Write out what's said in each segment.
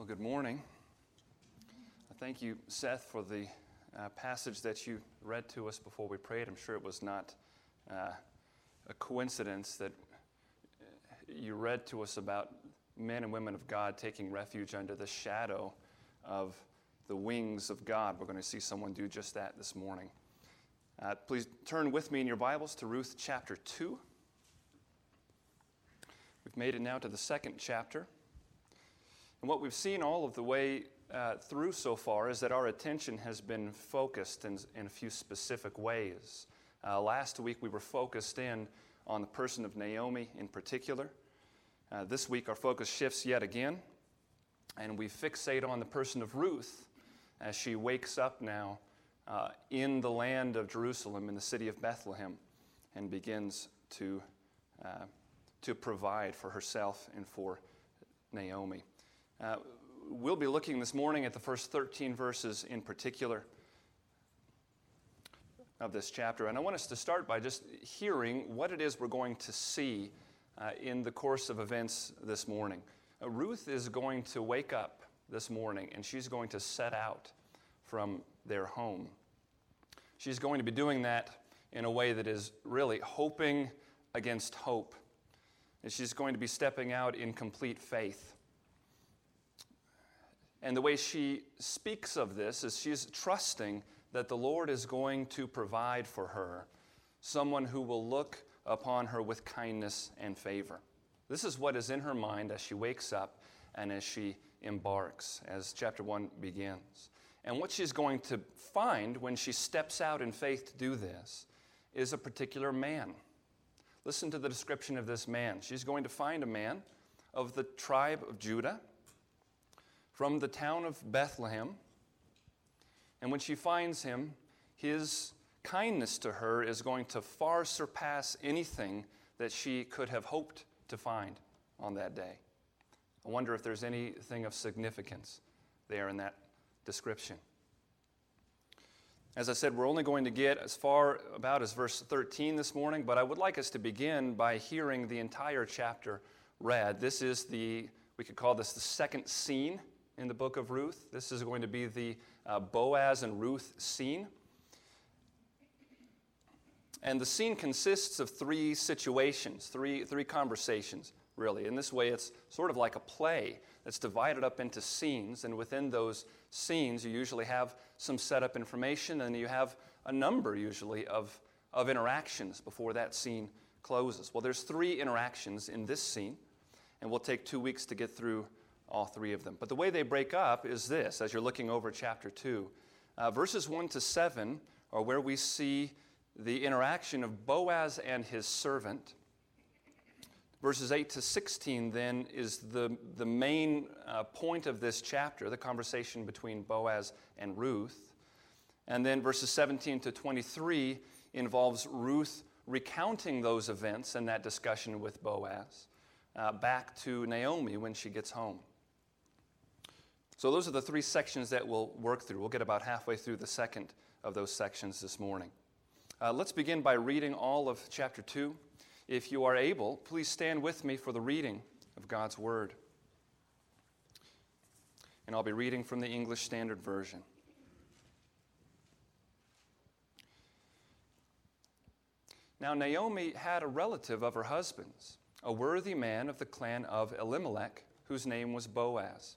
Well, good morning. I thank you, Seth, for the uh, passage that you read to us before we prayed. I'm sure it was not uh, a coincidence that you read to us about men and women of God taking refuge under the shadow of the wings of God. We're going to see someone do just that this morning. Uh, please turn with me in your Bibles to Ruth chapter 2. We've made it now to the second chapter. And what we've seen all of the way uh, through so far is that our attention has been focused in, in a few specific ways. Uh, last week we were focused in on the person of Naomi in particular. Uh, this week our focus shifts yet again, and we fixate on the person of Ruth as she wakes up now uh, in the land of Jerusalem, in the city of Bethlehem, and begins to, uh, to provide for herself and for Naomi. Uh, we'll be looking this morning at the first 13 verses in particular of this chapter. And I want us to start by just hearing what it is we're going to see uh, in the course of events this morning. Uh, Ruth is going to wake up this morning and she's going to set out from their home. She's going to be doing that in a way that is really hoping against hope. And she's going to be stepping out in complete faith. And the way she speaks of this is she's trusting that the Lord is going to provide for her someone who will look upon her with kindness and favor. This is what is in her mind as she wakes up and as she embarks, as chapter 1 begins. And what she's going to find when she steps out in faith to do this is a particular man. Listen to the description of this man. She's going to find a man of the tribe of Judah from the town of Bethlehem. And when she finds him, his kindness to her is going to far surpass anything that she could have hoped to find on that day. I wonder if there's anything of significance there in that description. As I said, we're only going to get as far about as verse 13 this morning, but I would like us to begin by hearing the entire chapter read. This is the, we could call this the second scene in the book of Ruth. This is going to be the uh, Boaz and Ruth scene. And the scene consists of three situations, three, three conversations, really. In this way, it's sort of like a play that's divided up into scenes. And within those scenes, you usually have some setup information, and you have a number, usually, of, of interactions before that scene closes. Well, there's three interactions in this scene, and we'll take two weeks to get through all three of them. But the way they break up is this as you're looking over chapter 2. Uh, verses 1 to 7 are where we see the interaction of Boaz and his servant. Verses 8 to 16 then is the, the main uh, point of this chapter, the conversation between Boaz and Ruth. And then verses 17 to 23 involves Ruth recounting those events and that discussion with Boaz uh, back to Naomi when she gets home. So, those are the three sections that we'll work through. We'll get about halfway through the second of those sections this morning. Uh, let's begin by reading all of chapter 2. If you are able, please stand with me for the reading of God's Word. And I'll be reading from the English Standard Version. Now, Naomi had a relative of her husband's, a worthy man of the clan of Elimelech, whose name was Boaz.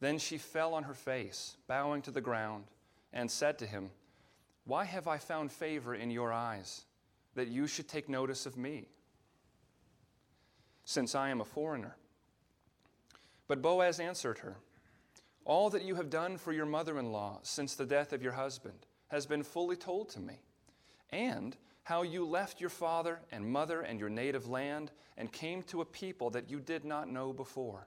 Then she fell on her face, bowing to the ground, and said to him, Why have I found favor in your eyes, that you should take notice of me, since I am a foreigner? But Boaz answered her, All that you have done for your mother in law since the death of your husband has been fully told to me, and how you left your father and mother and your native land and came to a people that you did not know before.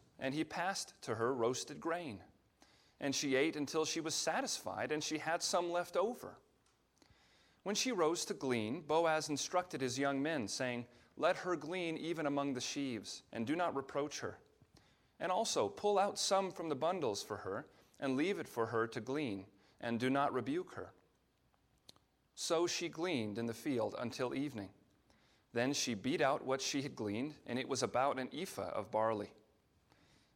and he passed to her roasted grain. And she ate until she was satisfied, and she had some left over. When she rose to glean, Boaz instructed his young men, saying, Let her glean even among the sheaves, and do not reproach her. And also pull out some from the bundles for her, and leave it for her to glean, and do not rebuke her. So she gleaned in the field until evening. Then she beat out what she had gleaned, and it was about an ephah of barley.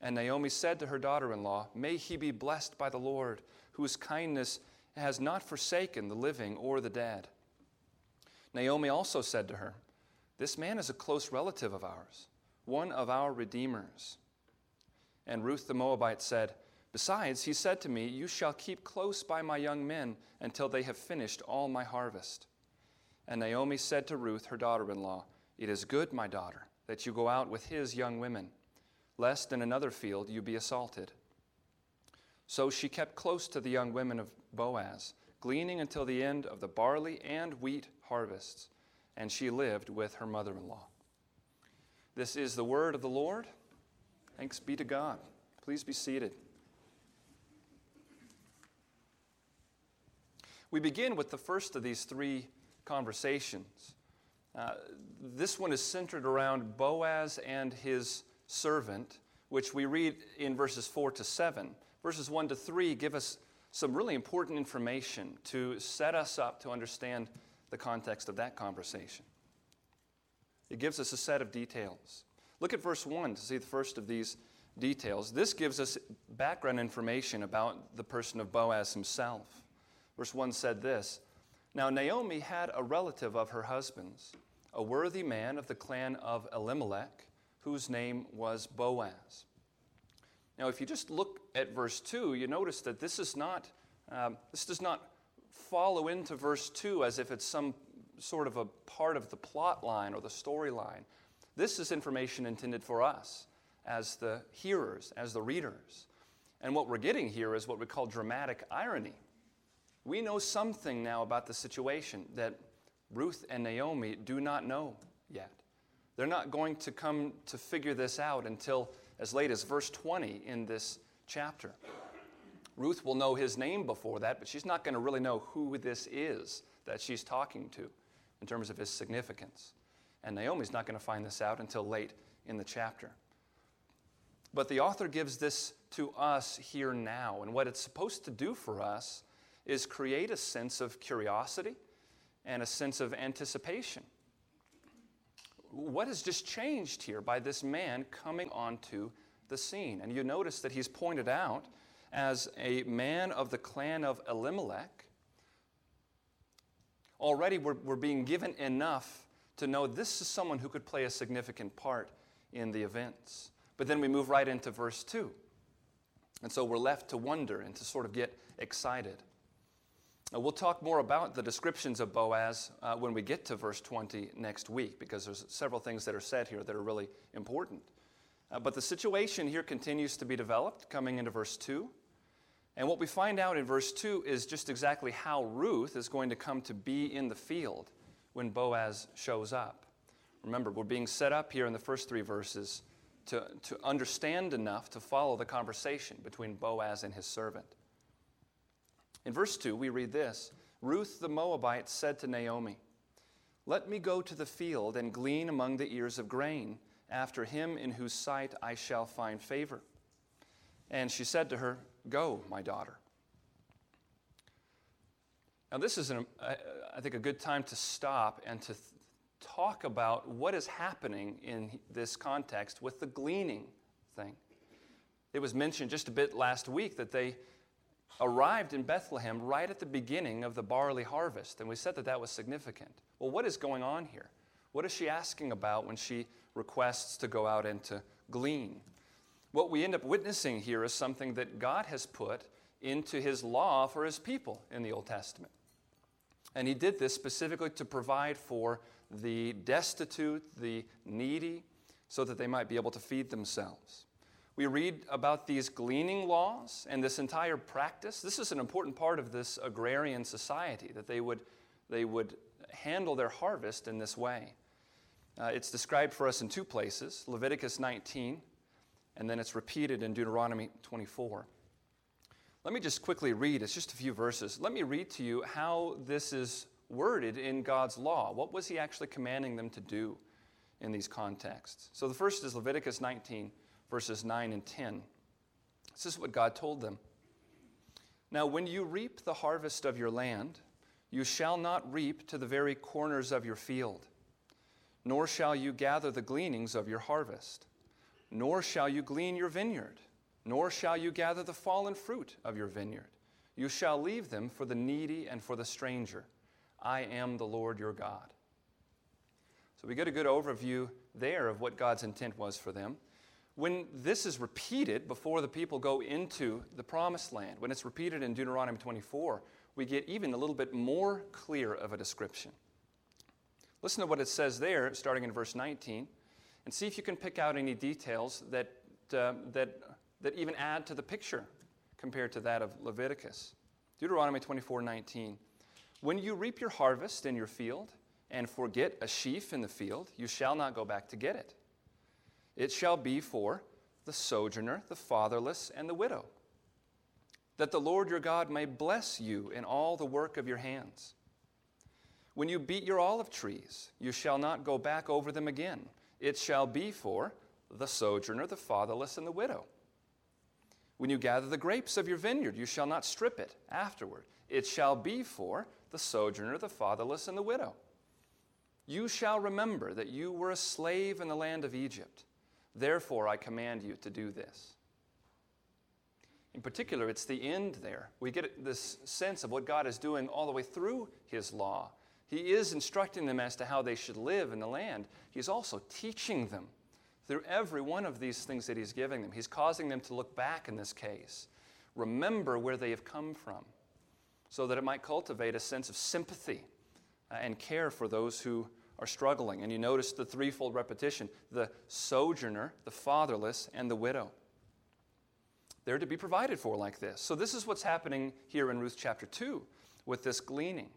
And Naomi said to her daughter in law, May he be blessed by the Lord, whose kindness has not forsaken the living or the dead. Naomi also said to her, This man is a close relative of ours, one of our redeemers. And Ruth the Moabite said, Besides, he said to me, You shall keep close by my young men until they have finished all my harvest. And Naomi said to Ruth, her daughter in law, It is good, my daughter, that you go out with his young women, lest in another field you be assaulted. So she kept close to the young women of Boaz, gleaning until the end of the barley and wheat harvests, and she lived with her mother in law. This is the word of the Lord. Thanks be to God. Please be seated. We begin with the first of these three conversations. Uh, this one is centered around Boaz and his servant, which we read in verses 4 to 7. Verses 1 to 3 give us some really important information to set us up to understand the context of that conversation. It gives us a set of details. Look at verse 1 to see the first of these details. This gives us background information about the person of Boaz himself. Verse 1 said this now, Naomi had a relative of her husband's, a worthy man of the clan of Elimelech, whose name was Boaz. Now, if you just look at verse 2, you notice that this is not, um, this does not follow into verse 2 as if it's some sort of a part of the plot line or the storyline. This is information intended for us as the hearers, as the readers. And what we're getting here is what we call dramatic irony. We know something now about the situation that Ruth and Naomi do not know yet. They're not going to come to figure this out until as late as verse 20 in this chapter. Ruth will know his name before that, but she's not going to really know who this is that she's talking to in terms of his significance. And Naomi's not going to find this out until late in the chapter. But the author gives this to us here now. And what it's supposed to do for us is create a sense of curiosity and a sense of anticipation. What has just changed here by this man coming onto the scene? And you notice that he's pointed out as a man of the clan of Elimelech. Already we're, we're being given enough to know this is someone who could play a significant part in the events. But then we move right into verse 2. And so we're left to wonder and to sort of get excited. Now, we'll talk more about the descriptions of Boaz uh, when we get to verse 20 next week, because there's several things that are said here that are really important. Uh, but the situation here continues to be developed coming into verse 2. And what we find out in verse 2 is just exactly how Ruth is going to come to be in the field when Boaz shows up. Remember, we're being set up here in the first three verses to, to understand enough to follow the conversation between Boaz and his servant. In verse 2, we read this Ruth the Moabite said to Naomi, Let me go to the field and glean among the ears of grain after him in whose sight I shall find favor. And she said to her, Go, my daughter. Now, this is, an, I think, a good time to stop and to th- talk about what is happening in this context with the gleaning thing. It was mentioned just a bit last week that they arrived in Bethlehem right at the beginning of the barley harvest, and we said that that was significant. Well, what is going on here? What is she asking about when she requests to go out and to glean? What we end up witnessing here is something that God has put into his law for his people in the Old Testament. And he did this specifically to provide for the destitute, the needy, so that they might be able to feed themselves. We read about these gleaning laws and this entire practice. This is an important part of this agrarian society, that they would, they would handle their harvest in this way. Uh, it's described for us in two places Leviticus 19 and then it's repeated in Deuteronomy 24. Let me just quickly read, it's just a few verses. Let me read to you how this is worded in God's law. What was He actually commanding them to do in these contexts? So the first is Leviticus 19, verses 9 and 10. This is what God told them. Now, when you reap the harvest of your land, you shall not reap to the very corners of your field, nor shall you gather the gleanings of your harvest nor shall you glean your vineyard, nor shall you gather the fallen fruit of your vineyard. You shall leave them for the needy and for the stranger. I am the Lord your God. So we get a good overview there of what God's intent was for them. When this is repeated before the people go into the promised land, when it's repeated in Deuteronomy 24, we get even a little bit more clear of a description. Listen to what it says there, starting in verse 19 and see if you can pick out any details that, uh, that, that even add to the picture compared to that of Leviticus. Deuteronomy 24 19. When you reap your harvest in your field and forget a sheaf in the field, you shall not go back to get it. It shall be for the sojourner, the fatherless, and the widow, that the Lord your God may bless you in all the work of your hands. When you beat your olive trees, you shall not go back over them again it shall be for the sojourner, the fatherless, and the widow. When you gather the grapes of your vineyard, you shall not strip it afterward. It shall be for the sojourner, the fatherless, and the widow. You shall remember that you were a slave in the land of Egypt. Therefore, I command you to do this. In particular, it's the end there. We get this sense of what God is doing all the way through His law he is instructing them as to how they should live in the land. He's also teaching them through every one of these things that He's giving them. He's causing them to look back in this case, remember where they have come from, so that it might cultivate a sense of sympathy uh, and care for those who are struggling. And you notice the threefold repetition the sojourner, the fatherless, and the widow. They're to be provided for like this. So, this is what's happening here in Ruth chapter 2 with this gleaning.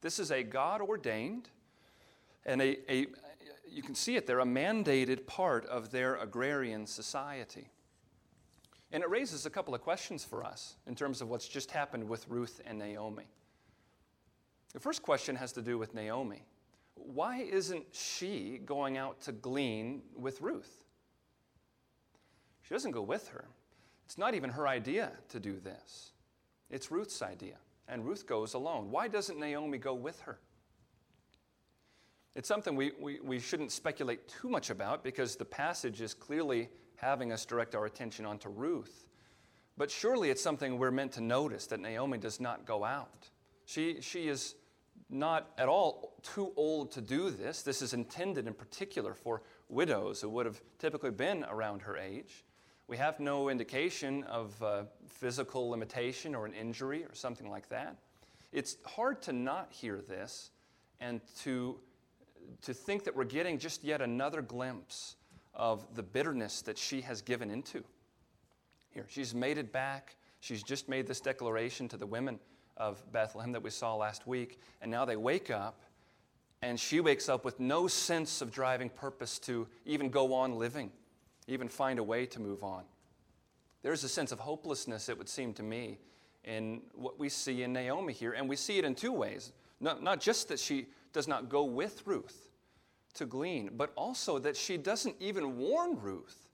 This is a God ordained and a, a, you can see it there, a mandated part of their agrarian society. And it raises a couple of questions for us in terms of what's just happened with Ruth and Naomi. The first question has to do with Naomi. Why isn't she going out to glean with Ruth? She doesn't go with her. It's not even her idea to do this, it's Ruth's idea and Ruth goes alone. Why doesn't Naomi go with her? It's something we, we, we shouldn't speculate too much about because the passage is clearly having us direct our attention onto Ruth. But surely it's something we're meant to notice that Naomi does not go out. She, she is not at all too old to do this. This is intended in particular for widows who would have typically been around her age. We have no indication of uh, physical limitation or an injury or something like that. It's hard to not hear this and to, to think that we're getting just yet another glimpse of the bitterness that she has given into. Here, she's made it back. She's just made this declaration to the women of Bethlehem that we saw last week. And now they wake up, and she wakes up with no sense of driving purpose to even go on living, even find a way to move on. There's a sense of hopelessness, it would seem to me, in what we see in Naomi here. And we see it in two ways. Not, not just that she does not go with Ruth to glean, but also that she doesn't even warn Ruth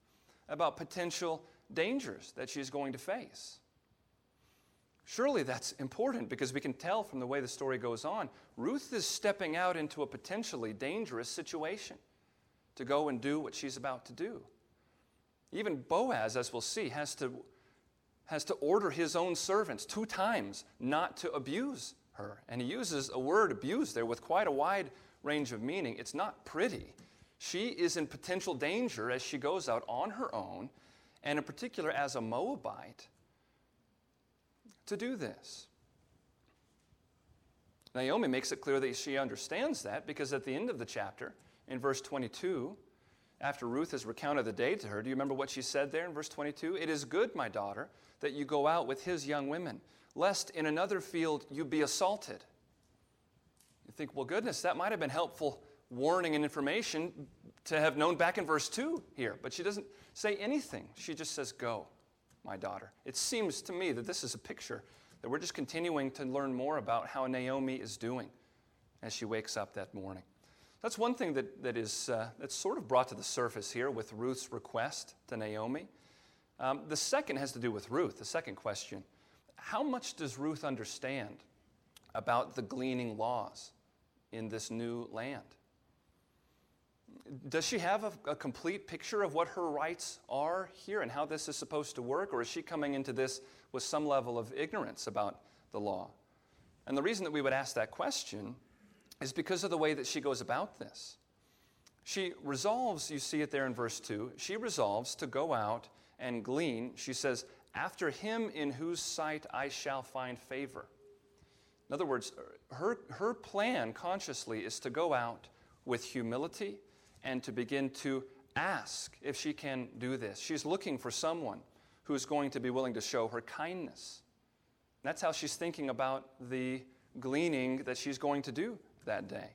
about potential dangers that she's going to face. Surely that's important because we can tell from the way the story goes on, Ruth is stepping out into a potentially dangerous situation to go and do what she's about to do. Even Boaz, as we'll see, has to, has to order his own servants two times not to abuse her. And he uses a word abuse there with quite a wide range of meaning. It's not pretty. She is in potential danger as she goes out on her own, and in particular as a Moabite to do this. Naomi makes it clear that she understands that because at the end of the chapter, in verse 22, after Ruth has recounted the day to her, do you remember what she said there in verse 22? It is good, my daughter, that you go out with his young women, lest in another field you be assaulted. You think, well, goodness, that might have been helpful warning and information to have known back in verse 2 here, but she doesn't say anything. She just says, Go my daughter. It seems to me that this is a picture that we're just continuing to learn more about how Naomi is doing as she wakes up that morning. That's one thing that, that is uh, that's sort of brought to the surface here with Ruth's request to Naomi. Um, the second has to do with Ruth, the second question. How much does Ruth understand about the gleaning laws in this new land? Does she have a, a, complete picture of what her rights are here and how this is supposed to work? Or is she coming into this with some level of ignorance about the law? And the reason that we would ask that question is because of the way that she goes about this. She resolves, you see it there in verse 2, she resolves to go out and glean. She says, After him in whose sight I shall find favor. In other words, her, her plan consciously is to go out with humility and to begin to ask if she can do this. She's looking for someone who's going to be willing to show her kindness. That's how she's thinking about the gleaning that she's going to do that day.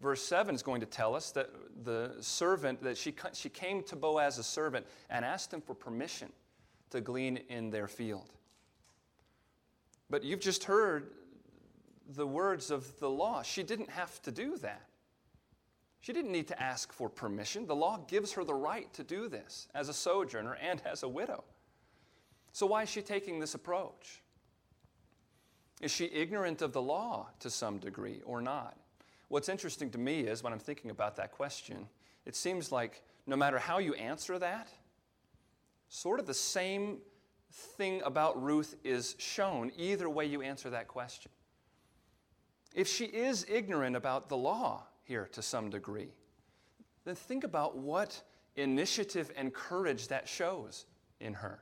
Verse 7 is going to tell us that the servant, that she, she came to Boaz, a servant, and asked him for permission to glean in their field. But you've just heard the words of the law. She didn't have to do that. She didn't need to ask for permission. The law gives her the right to do this as a sojourner and as a widow. So, why is she taking this approach? Is she ignorant of the law to some degree or not? What's interesting to me is when I'm thinking about that question, it seems like no matter how you answer that, sort of the same thing about Ruth is shown either way you answer that question. If she is ignorant about the law, here to some degree, then think about what initiative and courage that shows in her.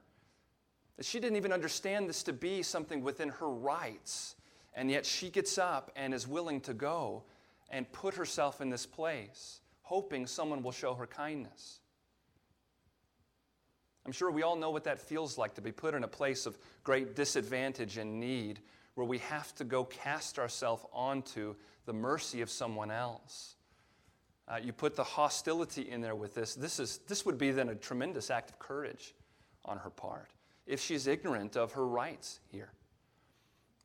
That she didn't even understand this to be something within her rights, and yet she gets up and is willing to go and put herself in this place, hoping someone will show her kindness. I'm sure we all know what that feels like to be put in a place of great disadvantage and need where we have to go cast ourselves onto the mercy of someone else. Uh, you put the hostility in there with this. This, is, this would be then a tremendous act of courage on her part if she's ignorant of her rights here.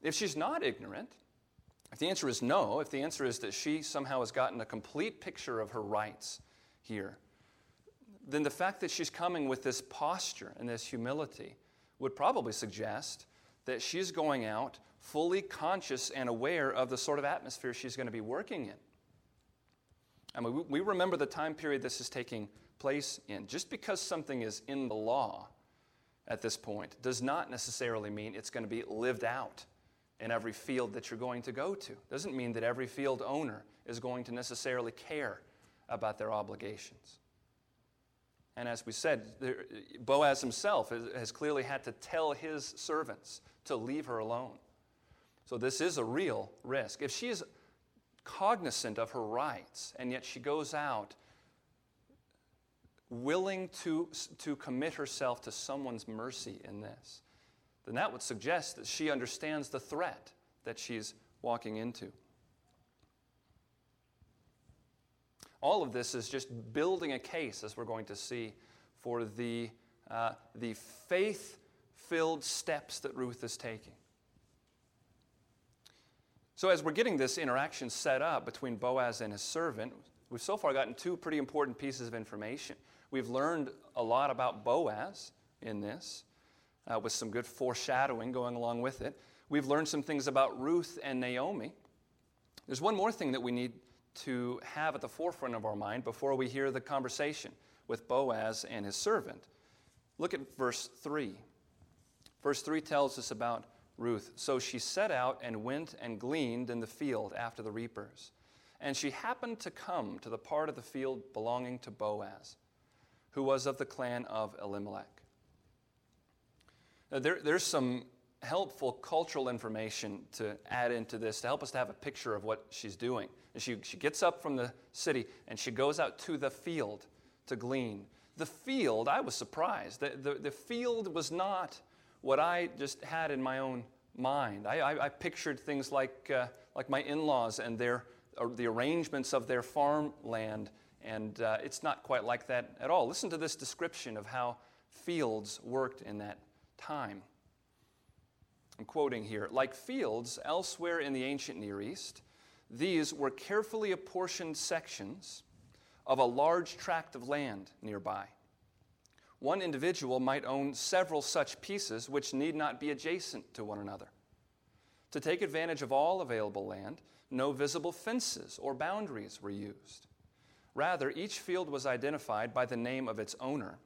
If she's not ignorant, if the answer is no, if the answer is that she somehow has gotten a complete picture of her rights here, then the fact that she's coming with this posture and this humility would probably suggest that she's going out fully conscious and aware of the sort of atmosphere she's going to be working in. I mean, we remember the time period this is taking place in. Just because something is in the law at this point does not necessarily mean it's going to be lived out in every field that you're going to go to. Doesn't mean that every field owner is going to necessarily care about their obligations. And as we said, Boaz himself has clearly had to tell his servants to leave her alone. So this is a real risk. If she is cognizant of her rights and yet she goes out willing to, to commit herself to someone's mercy in this, then that would suggest that she understands the threat that she's walking into. All of this is just building a case, as we're going to see, for the, uh, the faith filled steps that Ruth is taking. So, as we're getting this interaction set up between Boaz and his servant, we've so far gotten two pretty important pieces of information. We've learned a lot about Boaz in this, uh, with some good foreshadowing going along with it. We've learned some things about Ruth and Naomi. There's one more thing that we need to have at the forefront of our mind before we hear the conversation with Boaz and his servant. Look at verse 3. Verse 3 tells us about Ruth. So she set out and went and gleaned in the field after the reapers. And she happened to come to the part of the field belonging to Boaz, who was of the clan of Elimelech. Now, there, there's some helpful cultural information to add into this to help us to have a picture of what she's doing. And she, she gets up from the city and she goes out to the field to glean. The field, I was surprised. The, the, the field was not what I just had in my own mind. I, I, I pictured things like, uh, like my in laws and their, uh, the arrangements of their farmland, and uh, it's not quite like that at all. Listen to this description of how fields worked in that time. I'm quoting here like fields elsewhere in the ancient Near East, these were carefully apportioned sections of a large tract of land nearby. One individual might own several such pieces which need not be adjacent to one another. To take advantage of all available land, no visible fences or boundaries were used. Rather, each field was identified by the name of its owner.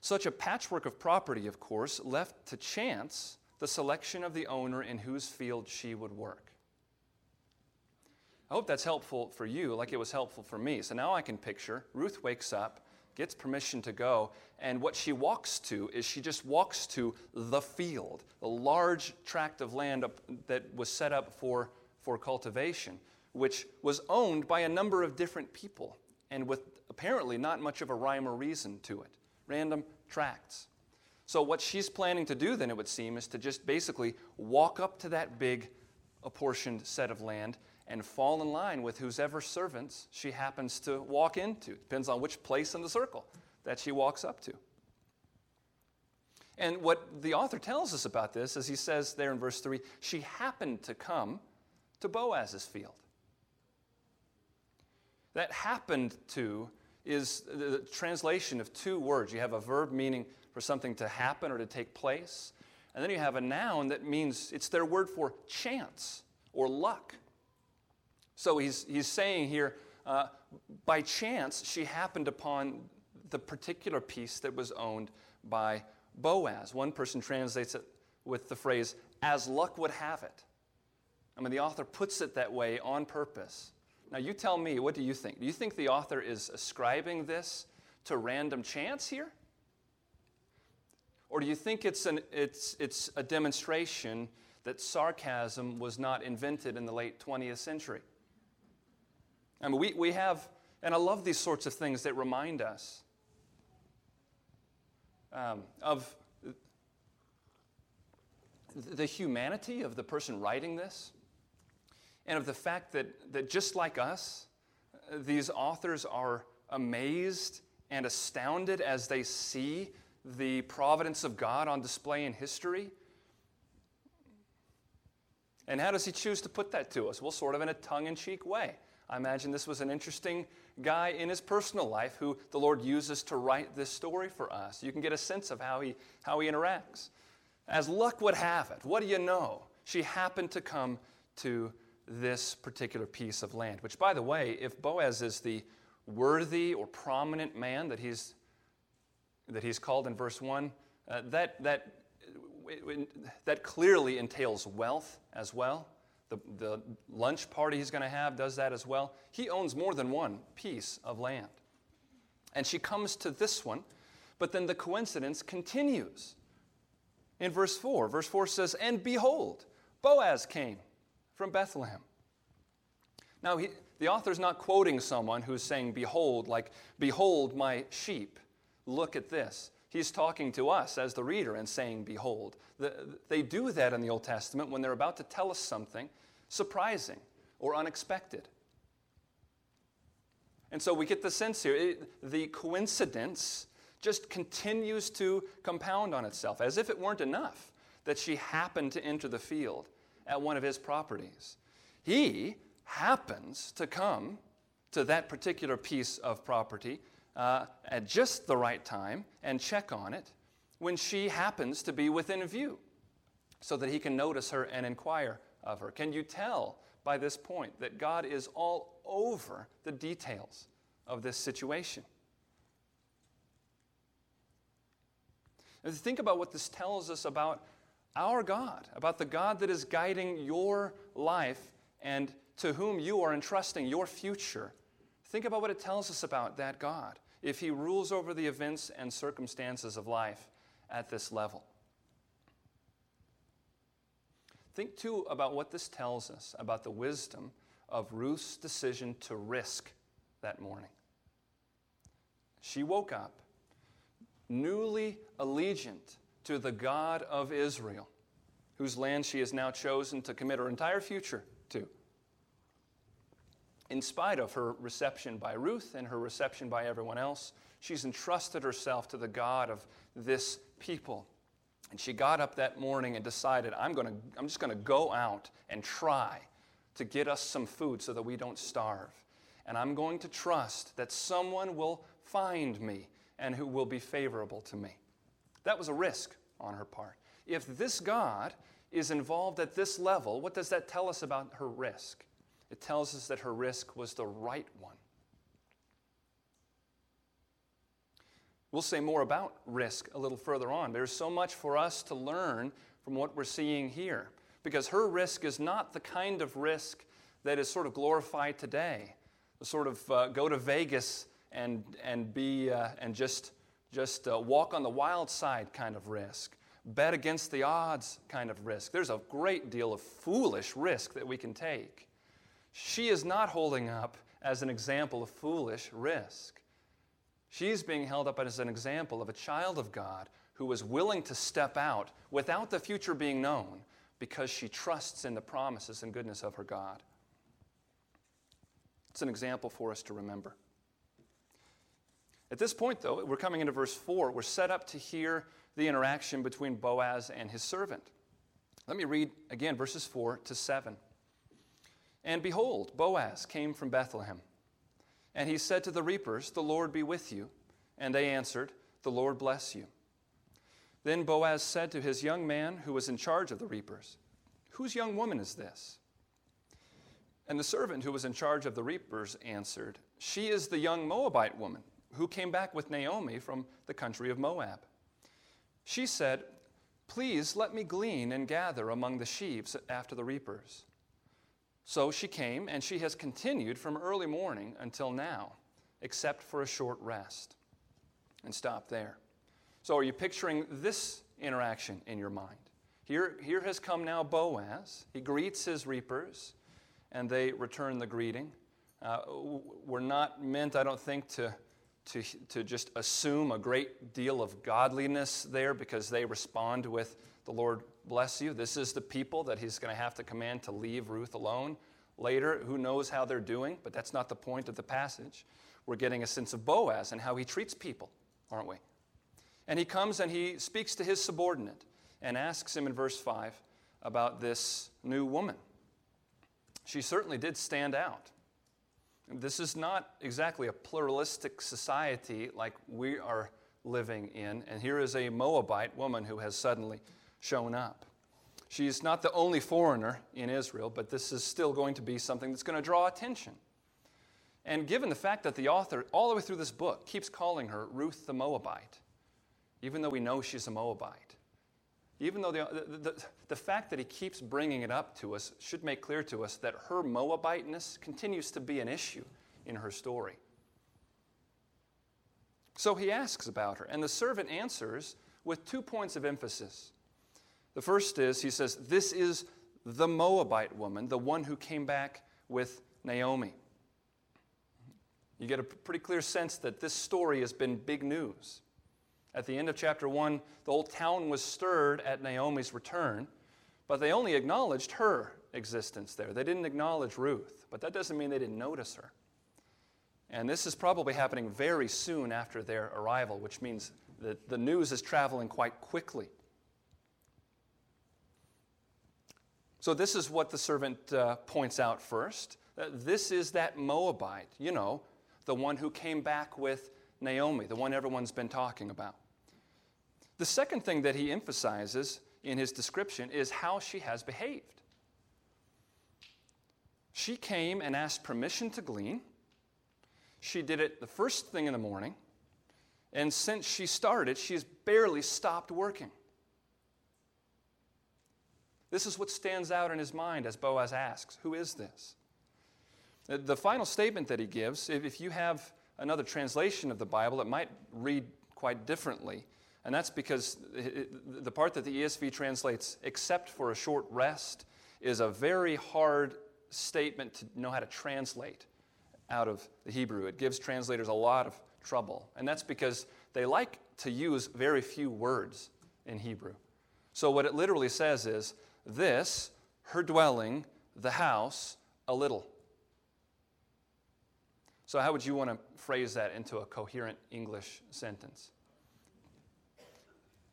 Such a patchwork of property, of course, left to chance the selection of the owner in whose field she would work. I hope that's helpful for you, like it was helpful for me. So now I can picture Ruth wakes up, gets permission to go, and what she walks to is she just walks to the field, the large tract of land that was set up for, for cultivation, which was owned by a number of different people, and with apparently not much of a rhyme or reason to it. Random tracts. So, what she's planning to do then, it would seem, is to just basically walk up to that big apportioned set of land and fall in line with whosever servants she happens to walk into. Depends on which place in the circle that she walks up to. And what the author tells us about this, as he says there in verse 3, she happened to come to Boaz's field. That happened to is the translation of two words. You have a verb meaning for something to happen or to take place, and then you have a noun that means it's their word for chance or luck. So he's, he's saying here, uh, by chance, she happened upon the particular piece that was owned by Boaz. One person translates it with the phrase, as luck would have it. I mean, the author puts it that way on purpose. Now, you tell me, what do you think? Do you think the author is ascribing this to random chance here? Or do you think it's, an, it's, it's a demonstration that sarcasm was not invented in the late 20th century? I mean, we, we have, and I love these sorts of things that remind us um, of the humanity of the person writing this and of the fact that, that just like us, these authors are amazed and astounded as they see the providence of God on display in history. And how does he choose to put that to us? Well, sort of in a tongue in cheek way. I imagine this was an interesting guy in his personal life who the Lord uses to write this story for us. You can get a sense of how he, how he interacts. As luck would have it, what do you know? She happened to come to this particular piece of land, which, by the way, if Boaz is the worthy or prominent man that he's, that he's called in verse 1, uh, that, that that clearly entails wealth as well. The, the lunch party he's going to have does that as well. He owns more than one piece of land. And she comes to this one, but then the coincidence continues. In verse 4, verse 4 says, And behold, Boaz came from Bethlehem. Now, he, the author's not quoting someone who's saying, Behold, like, Behold my sheep. Look at this. He's talking to us as the reader and saying, Behold. The, they do that in the Old Testament when they're about to tell us something surprising or unexpected. And so we get the sense here the coincidence just continues to compound on itself, as if it weren't enough that she happened to enter the field at one of his properties. He happens to come to that particular piece of property uh, at just the right time and check on it when she happens to be within view so that he can notice her and inquire of her. Can you tell by this point that God is all over the details of this situation? And think about what this tells us about our God, about the God that is guiding your life and to whom you are entrusting your future. Think about what it tells us about that God if he rules over the events and circumstances of life at this level. Think too about what this tells us about the wisdom of Ruth's decision to risk that morning. She woke up newly allegiant to the God of Israel, whose land she has now chosen to commit her entire future in spite of her reception by Ruth and her reception by everyone else, she's entrusted herself to the God of this people. And she got up that morning and decided, I'm, gonna, I'm just going to go out and try to get us some food so that we don't starve. And I'm going to trust that someone will find me and who will be favorable to me. That was a risk on her part. If this God is involved at this level, what does that tell us about her risk? It tells us that her risk was the right one. We'll say more about risk a little further on. There's so much for us to learn from what we're seeing here because her risk is not the kind of risk that is sort of glorified today. The sort of uh, go to Vegas and, and, be, uh, and just, just uh, walk on the wild side kind of risk, bet against the odds kind of risk. There's a great deal of foolish risk that we can take she is not holding up as an example of foolish risk. She's being held up as an example of a child of God who is willing to step out without the future being known because she trusts in the promises and goodness of her God. It's an example for us to remember. At this point, though, we're coming into verse 4. We're set up to hear the interaction between Boaz and his servant. Let me read again verses 4 to 7. And behold, Boaz came from Bethlehem. And he said to the reapers, The Lord be with you. And they answered, The Lord bless you. Then Boaz said to his young man who was in charge of the reapers, Whose young woman is this? And the servant who was in charge of the reapers answered, She is the young Moabite woman who came back with Naomi from the country of Moab. She said, Please let me glean and gather among the sheaves after the reapers. So she came, and she has continued from early morning until now, except for a short rest. And stop there. So, are you picturing this interaction in your mind? Here, here has come now Boaz. He greets his reapers, and they return the greeting. Uh, we're not meant, I don't think, to, to, to just assume a great deal of godliness there because they respond with, The Lord bless you. This is the people that he's going to have to command to leave Ruth alone later. Who knows how they're doing, but that's not the point of the passage. We're getting a sense of Boaz and how he treats people, aren't we? And he comes and he speaks to his subordinate and asks him in verse 5 about this new woman. She certainly did stand out. This is not exactly a pluralistic society like we are living in. And here is a Moabite woman who has suddenly shown up. She's not the only foreigner in Israel, but this is still going to be something that's going to draw attention. And given the fact that the author, all the way through this book, keeps calling her Ruth the Moabite, even though we know she's a Moabite, even though the, the, the, the, fact that he keeps bringing it up to us should make clear to us that her Moabiteness continues to be an issue in her story. So he asks about her, and the servant answers with two points of emphasis. The first is he says, This is the Moabite woman, the one who came back with Naomi. You get a pretty clear sense that this story has been big news. At the end of chapter 1, the whole town was stirred at Naomi's return, but they only acknowledged her existence there. They didn't acknowledge Ruth, but that doesn't mean they didn't notice her. And this is probably happening very soon after their arrival, which means that the news is traveling quite quickly. So, this is what the servant uh, points out first. Uh, this is that Moabite, you know, the one who came back with Naomi, the one everyone's been talking about. The second thing that he emphasizes in his description is how she has behaved. She came and asked permission to glean. She did it the first thing in the morning. And since she started, she's barely stopped working. This is what stands out in his mind as Boaz asks Who is this? The final statement that he gives, if you have another translation of the Bible, it might read quite differently. And that's because the part that the ESV translates, except for a short rest, is a very hard statement to know how to translate out of the Hebrew. It gives translators a lot of trouble. And that's because they like to use very few words in Hebrew. So what it literally says is this, her dwelling, the house, a little. So, how would you want to phrase that into a coherent English sentence?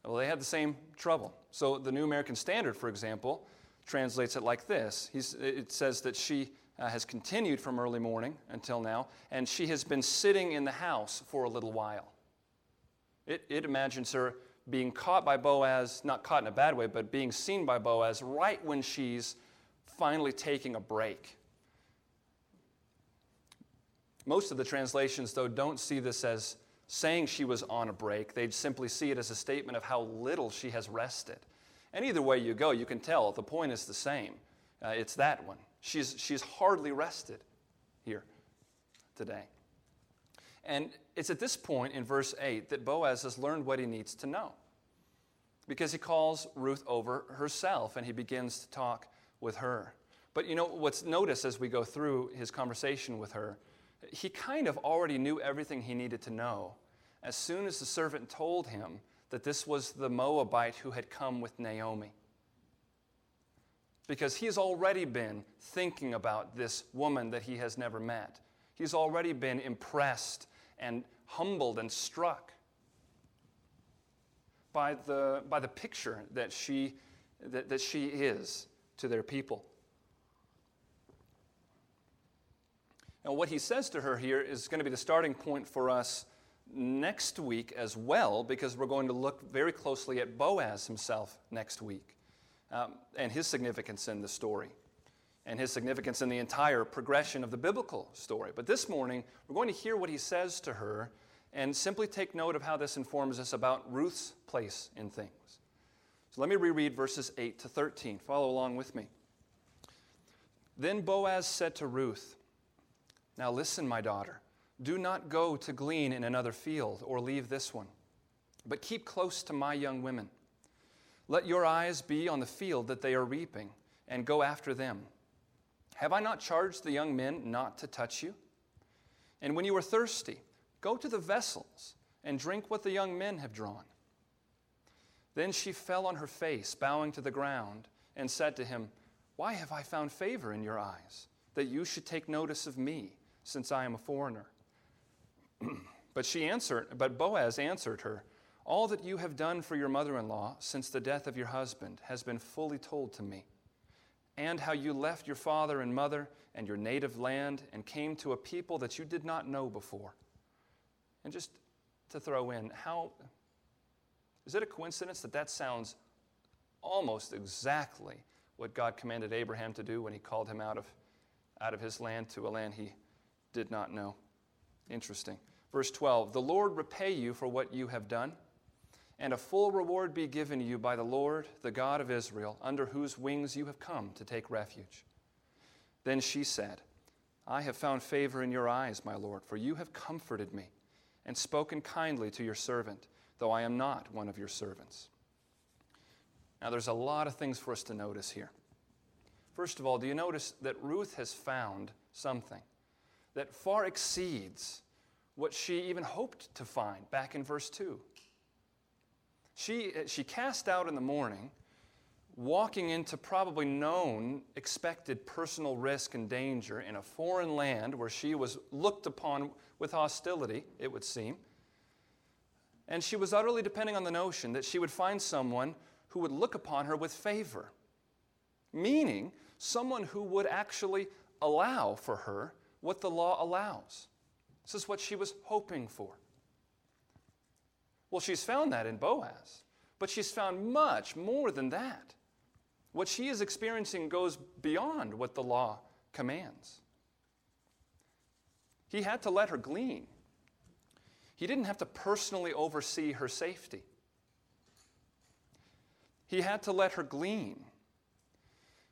Well, they had the same trouble. So the New American Standard, for example, translates it like this He's, it says that she uh, has continued from early morning until now, and she has been sitting in the house for a little while. It, it imagines her being caught by Boaz, not caught in a bad way, but being seen by Boaz right when she's finally taking a break. Most of the translations, though, don't see this as saying she was on a break. They simply see it as a statement of how little she has rested. And either way you go, you can tell the point is the same. Uh, it's that one. She's, she's hardly rested here today. And it's at this point in verse 8 that Boaz has learned what he needs to know. Because he calls Ruth over herself and he begins to talk with her. But you know what's noticed as we go through his conversation with her, he kind of already knew everything he needed to know as soon as the servant told him that this was the Moabite who had come with Naomi. Because he has already been thinking about this woman that he has never met. He's already been impressed and humbled and struck by the, by the picture that she, that, that she is to their people. And what he says to her here is going to be the starting point for us next week as well, because we're going to look very closely at Boaz himself next week um, and his significance in the story and his significance in the entire progression of the biblical story. But this morning, we're going to hear what he says to her and simply take note of how this informs us about Ruth's place in things. So let me reread verses 8 to 13. Follow along with me. Then Boaz said to Ruth, Now listen, my daughter. Do not go to glean in another field or leave this one, but keep close to my young women. Let your eyes be on the field that they are reaping, and go after them. Have I not charged the young men not to touch you? And when you are thirsty, go to the vessels and drink what the young men have drawn. Then she fell on her face, bowing to the ground, and said to him, Why have I found favor in your eyes, that you should take notice of me, since I am a foreigner? but she answered, but Boaz answered her, All that you have done for your mother in law since the death of your husband has been fully told to me, and how you left your father and mother and your native land and came to a people that you did not know before. And just to throw in, how is it a coincidence that that sounds almost exactly what God commanded Abraham to do when he called him out of, out of his land to a land he did not know? Interesting. Verse 12 The Lord repay you for what you have done, and a full reward be given you by the Lord, the God of Israel, under whose wings you have come to take refuge. Then she said, I have found favor in your eyes, my Lord, for you have comforted me and spoken kindly to your servant, though I am not one of your servants. Now, there's a lot of things for us to notice here. First of all, do you notice that Ruth has found something that far exceeds what she even hoped to find back in verse 2? She, uh, she cast out in the morning, walking into probably known, expected personal risk and danger in a foreign land where she was looked upon with hostility, it would seem. And she was utterly depending on the notion that she would find someone who would look upon her with favor, meaning someone who would actually allow for her what the law allows. This is what she was hoping for. Well, she's found that in Boaz, but she's found much more than that. What she is experiencing goes beyond what the law commands. He had to let her glean. He didn't have to personally oversee her safety. He had to let her glean.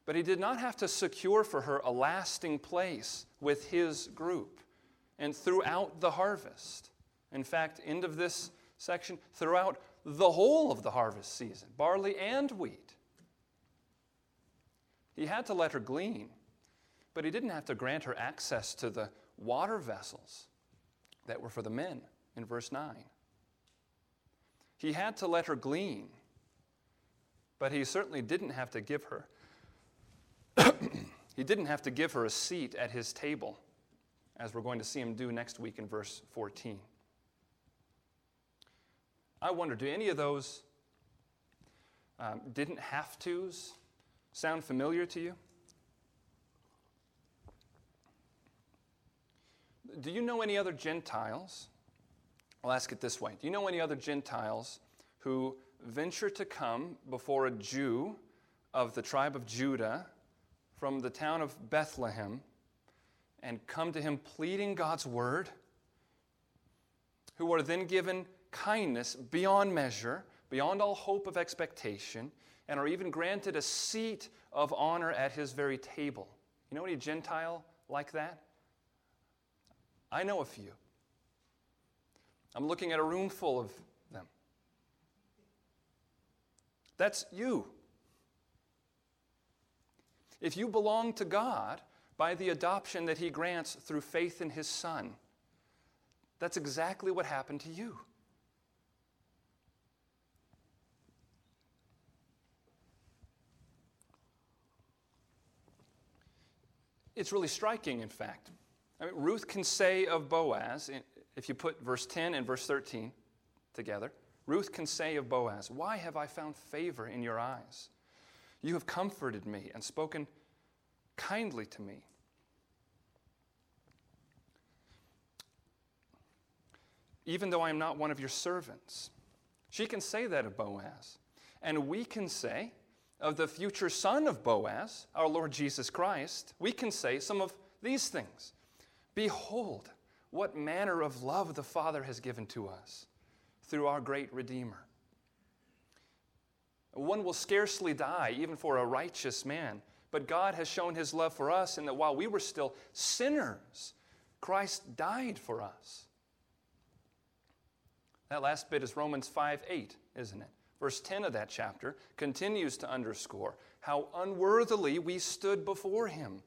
But he did not have to secure for her a lasting place with his group and throughout the harvest. In fact, end of this section, throughout the whole of the harvest season, barley and wheat. He had to let her glean, but he didn't have to grant her access to the water vessels that were for the men in verse 9. He had to let her glean, but he certainly didn't have to give her he didn't have to give her a seat at his table, as we're going to see him do next week in verse 14. I wonder, do any of those um, didn't have to's sound familiar to you? Do you know any other Gentiles? I'll ask it this way Do you know any other Gentiles who venture to come before a Jew of the tribe of Judah from the town of Bethlehem and come to him pleading God's word, who are then given kindness beyond measure, beyond all hope of expectation, and are even granted a seat of honor at his very table. You know any Gentile like that? I know a few. I'm looking at a room full of them. That's you. If you belong to God by the adoption that He grants through faith in His Son, that's exactly what happened to you. It's really striking, in fact. I mean, Ruth can say of Boaz, if you put verse 10 and verse 13 together, Ruth can say of Boaz, Why have I found favor in your eyes? You have comforted me and spoken kindly to me. Even though I am not one of your servants. She can say that of Boaz. And we can say of the future son of Boaz, our Lord Jesus Christ, we can say some of these things Behold, what manner of love the Father has given to us through our great Redeemer. One will scarcely die, even for a righteous man. But God has shown his love for us in that while we were still sinners, Christ died for us. That last bit is Romans 5 8, isn't it? Verse 10 of that chapter continues to underscore how unworthily we stood before him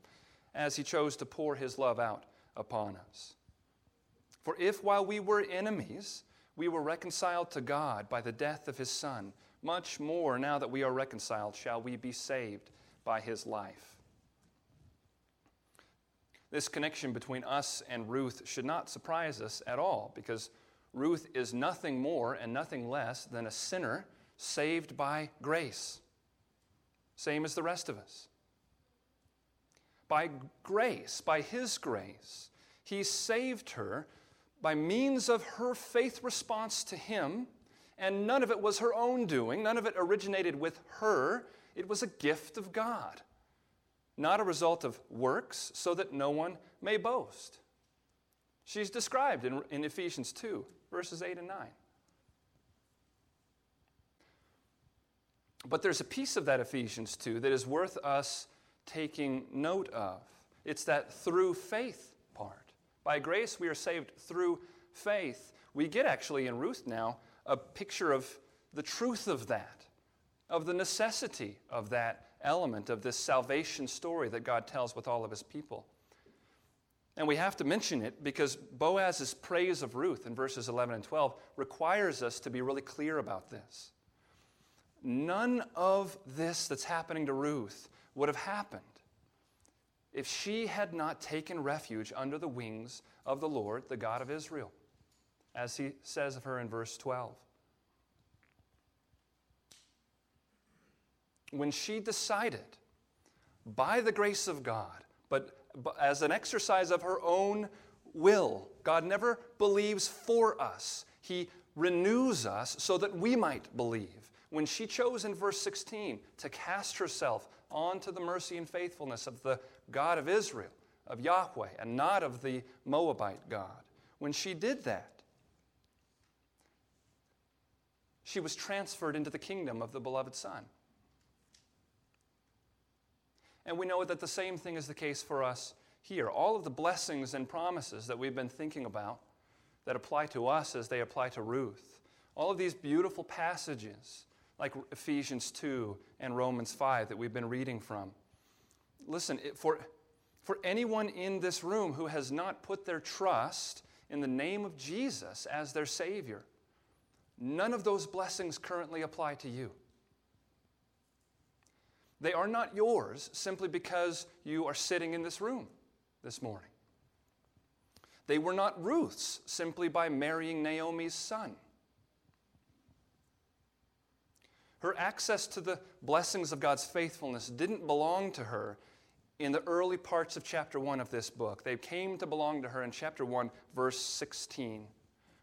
as he chose to pour his love out upon us. For if while we were enemies, we were reconciled to God by the death of his Son, much more, now that we are reconciled, shall we be saved by his life. This connection between us and Ruth should not surprise us at all because Ruth is nothing more and nothing less than a sinner saved by grace, same as the rest of us. By grace, by his grace, he saved her by means of her faith response to him and none of it was her own doing, none of it originated with her. It was a gift of God, not a result of works, so that no one may boast. She's described in, in Ephesians 2, verses 8 and 9. But there's a piece of that Ephesians 2 that is worth us taking note of. It's that through faith part. By grace, we are saved through faith. We get actually in Ruth now a picture of the truth of that, of the necessity of that element of this salvation story that God tells with all of his people. And we have to mention it because Boaz's praise of Ruth in verses 11 and 12 requires us to be really clear about this. None of this that's happening to Ruth would have happened if she had not taken refuge under the wings of the Lord, the God of Israel, as he says of her in verse 12. When she decided, by the grace of God, but as an exercise of her own will, God never believes for us. He renews us so that we might believe. When she chose in verse 16 to cast herself onto the mercy and faithfulness of the God of Israel, of Yahweh, and not of the Moabite God. When she did that, she was transferred into the kingdom of the beloved Son. And we know that the same thing is the case for us here. All of the blessings and promises that we've been thinking about that apply to us as they apply to Ruth, all of these beautiful passages like Ephesians 2 and Romans 5 that we've been reading from. Listen, for, for anyone in this room who has not put their trust in the name of Jesus as their Savior, none of those blessings currently apply to you. They are not yours simply because you are sitting in this room this morning. They were not Ruth's simply by marrying Naomi's son. Her access to the blessings of God's faithfulness didn't belong to her in the early parts of chapter 1 of this book. They came to belong to her in chapter 1, verse 16,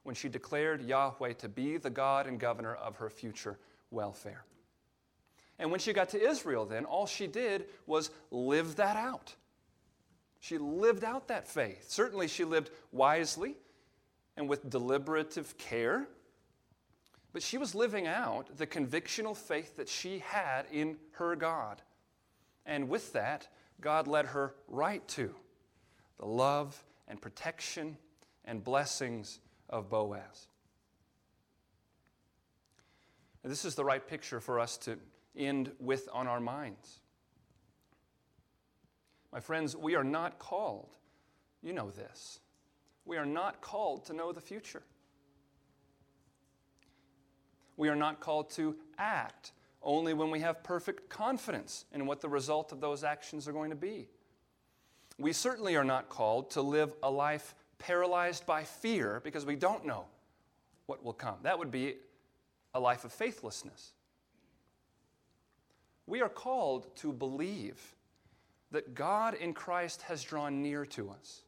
when she declared Yahweh to be the God and governor of her future welfare. And when she got to Israel, then, all she did was live that out. She lived out that faith. Certainly, she lived wisely and with deliberative care. But she was living out the convictional faith that she had in her God. And with that, God led her right to the love and protection and blessings of Boaz. And this is the right picture for us to end with on our minds. My friends, we are not called, you know this, we are not called to know the future. We are not called to act only when we have perfect confidence in what the result of those actions are going to be. We certainly are not called to live a life paralyzed by fear because we don't know what will come. That would be a life of faithlessness. We are called to believe that God in Christ has drawn near to us,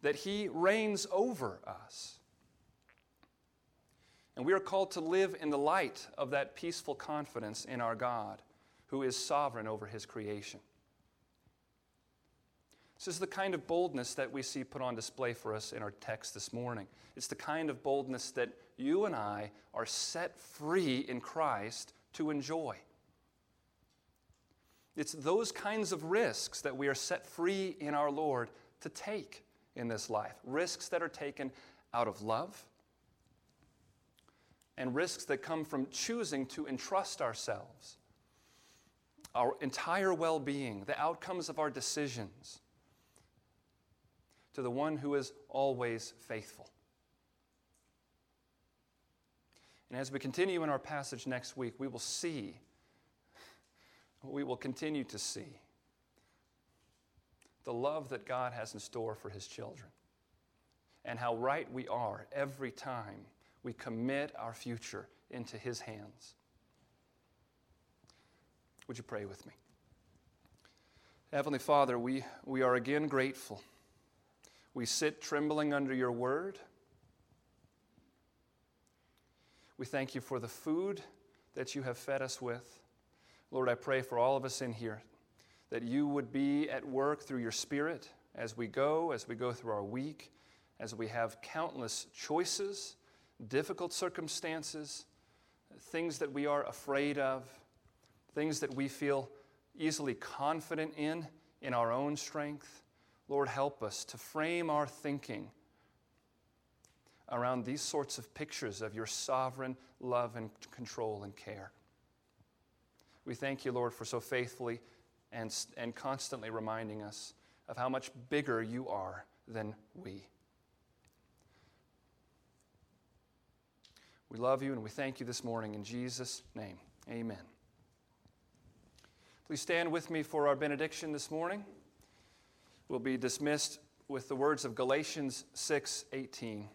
that He reigns over us and we are called to live in the light of that peaceful confidence in our God, who is sovereign over his creation. This is the kind of boldness that we see put on display for us in our text this morning. It's the kind of boldness that you and I are set free in Christ to enjoy. It's those kinds of risks that we are set free in our Lord to take in this life. Risks that are taken out of love, and risks that come from choosing to entrust ourselves, our entire well being, the outcomes of our decisions, to the one who is always faithful. And as we continue in our passage next week, we will see, we will continue to see the love that God has in store for his children and how right we are every time we commit our future into His hands. Would you pray with me? Heavenly Father, we, we are again grateful. We sit trembling under your word. We thank you for the food that you have fed us with. Lord, I pray for all of us in here that you would be at work through your Spirit as we go, as we go through our week, as we have countless choices difficult circumstances, things that we are afraid of, things that we feel easily confident in, in our own strength. Lord, help us to frame our thinking around these sorts of pictures of your sovereign love and control and care. We thank you, Lord, for so faithfully and, and constantly reminding us of how much bigger you are than we. We love you and we thank you this morning in Jesus' name. Amen. Please stand with me for our benediction this morning. We'll be dismissed with the words of Galatians 6 18.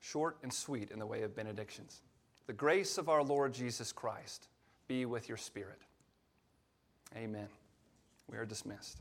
Short and sweet in the way of benedictions. The grace of our Lord Jesus Christ be with your spirit. Amen. We are dismissed.